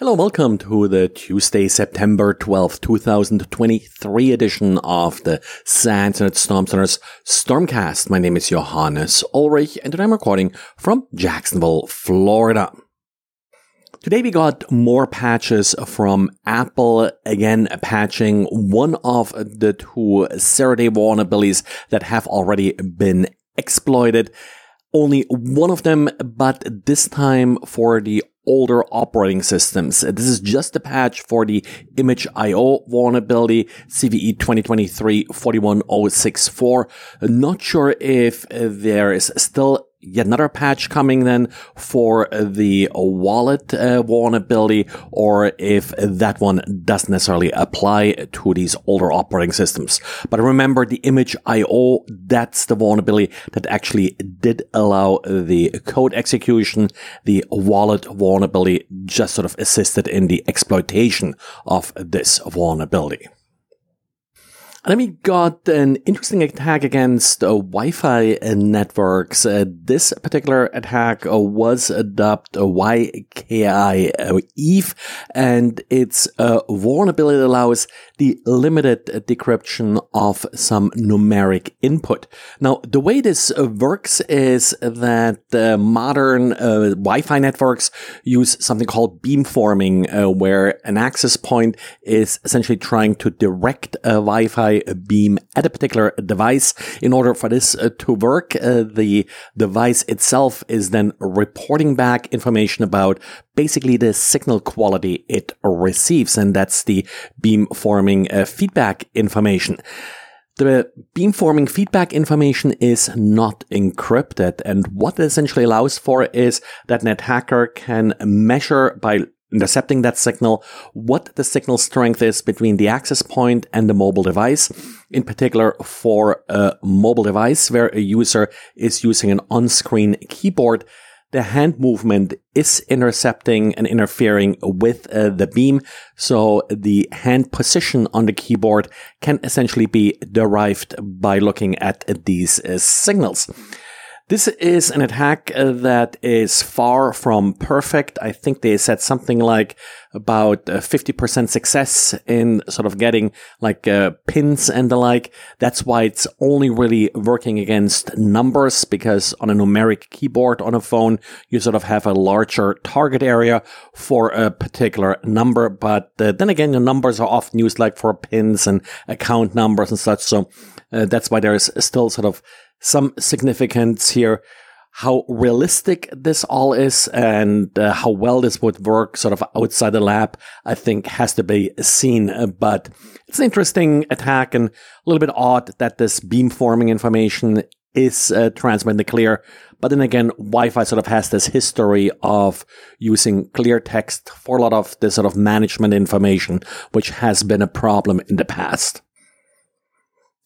Hello, welcome to the Tuesday, September 12th, 2023 edition of the SANS Internet Storm Center's Stormcast. My name is Johannes Ulrich and today I'm recording from Jacksonville, Florida. Today we got more patches from Apple, again patching one of the two day vulnerabilities that have already been exploited. Only one of them, but this time for the older operating systems. This is just a patch for the ImageIO vulnerability CVE 2023 41064. Not sure if there is still yet another patch coming then for the wallet uh, vulnerability or if that one doesn't necessarily apply to these older operating systems. But remember the image IO, that's the vulnerability that actually did allow the code execution. The wallet vulnerability just sort of assisted in the exploitation of this vulnerability. And then we got an interesting attack against uh, Wi-Fi networks. Uh, this particular attack uh, was dubbed WiKI uh, Eve, and its uh, vulnerability allows the limited decryption of some numeric input. Now, the way this uh, works is that modern Wi-Fi networks use something called beamforming, where an access point is essentially trying to direct a Wi-Fi beam at a particular device. In order for this uh, to work, uh, the device itself is then reporting back information about basically the signal quality it receives. And that's the beamforming uh, feedback information. The beamforming feedback information is not encrypted. And what it essentially allows for is that an attacker can measure by intercepting that signal, what the signal strength is between the access point and the mobile device. In particular, for a mobile device where a user is using an on-screen keyboard, the hand movement is intercepting and interfering with uh, the beam. So the hand position on the keyboard can essentially be derived by looking at these uh, signals. This is an attack uh, that is far from perfect. I think they said something like about 50% uh, success in sort of getting like uh, pins and the like. That's why it's only really working against numbers because on a numeric keyboard on a phone, you sort of have a larger target area for a particular number. But uh, then again, the numbers are often used like for pins and account numbers and such. So uh, that's why there's still sort of some significance here. How realistic this all is and uh, how well this would work sort of outside the lab, I think has to be seen. Uh, but it's an interesting attack and a little bit odd that this beamforming information is uh, transmitted clear. But then again, Wi-Fi sort of has this history of using clear text for a lot of this sort of management information, which has been a problem in the past.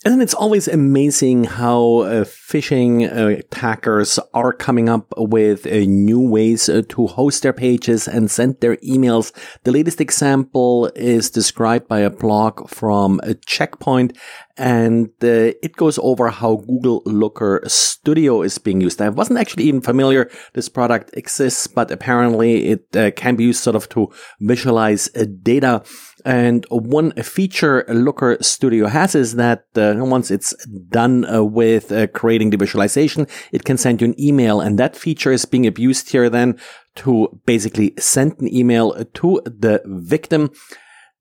And then it's always amazing how uh, phishing uh, attackers are coming up with uh, new ways uh, to host their pages and send their emails. The latest example is described by a blog from a Checkpoint and uh, it goes over how Google Looker Studio is being used. I wasn't actually even familiar this product exists, but apparently it uh, can be used sort of to visualize data and one feature Looker Studio has is that uh, once it's done uh, with uh, creating the visualization, it can send you an email. And that feature is being abused here then to basically send an email to the victim.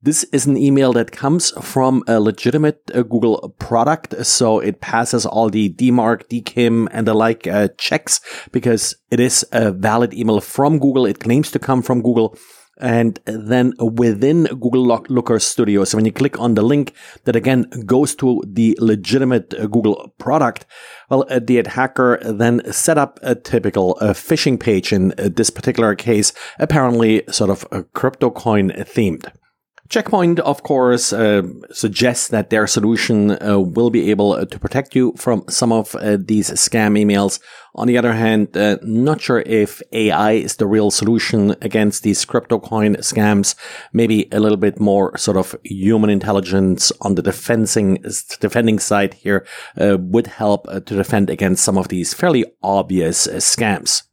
This is an email that comes from a legitimate uh, Google product. So it passes all the DMARC, DKIM and the like uh, checks because it is a valid email from Google. It claims to come from Google and then within Google Looker Studio. So when you click on the link that again goes to the legitimate uh, Google product, well, uh, the attacker then set up a typical uh, phishing page in this particular case, apparently sort of a crypto coin themed. Checkpoint, of course, uh, suggests that their solution uh, will be able uh, to protect you from some of uh, these scam emails. On the other hand, uh, not sure if AI is the real solution against these crypto coin scams. Maybe a little bit more sort of human intelligence on the defending defending side here uh, would help to defend against some of these fairly obvious scams.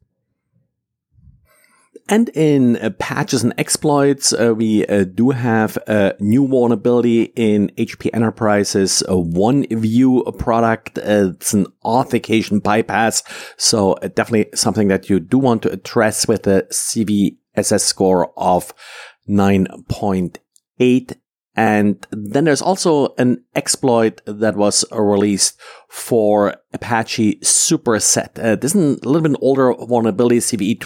And in uh, patches and exploits, uh, we uh, do have a new vulnerability in HP Enterprise's uh, One product. Uh, it's an authentication bypass. So uh, definitely something that you do want to address with a CVSS score of 9.8 and then there's also an exploit that was released for Apache Superset. Uh, this is a little bit older vulnerability, CVE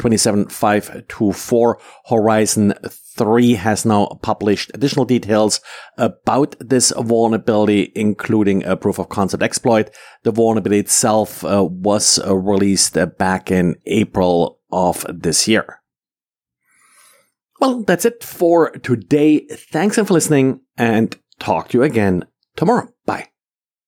2023-27524. Horizon 3 has now published additional details about this vulnerability, including a proof of concept exploit. The vulnerability itself uh, was uh, released back in April of this year. Well, that's it for today. Thanks for listening and talk to you again tomorrow. Bye.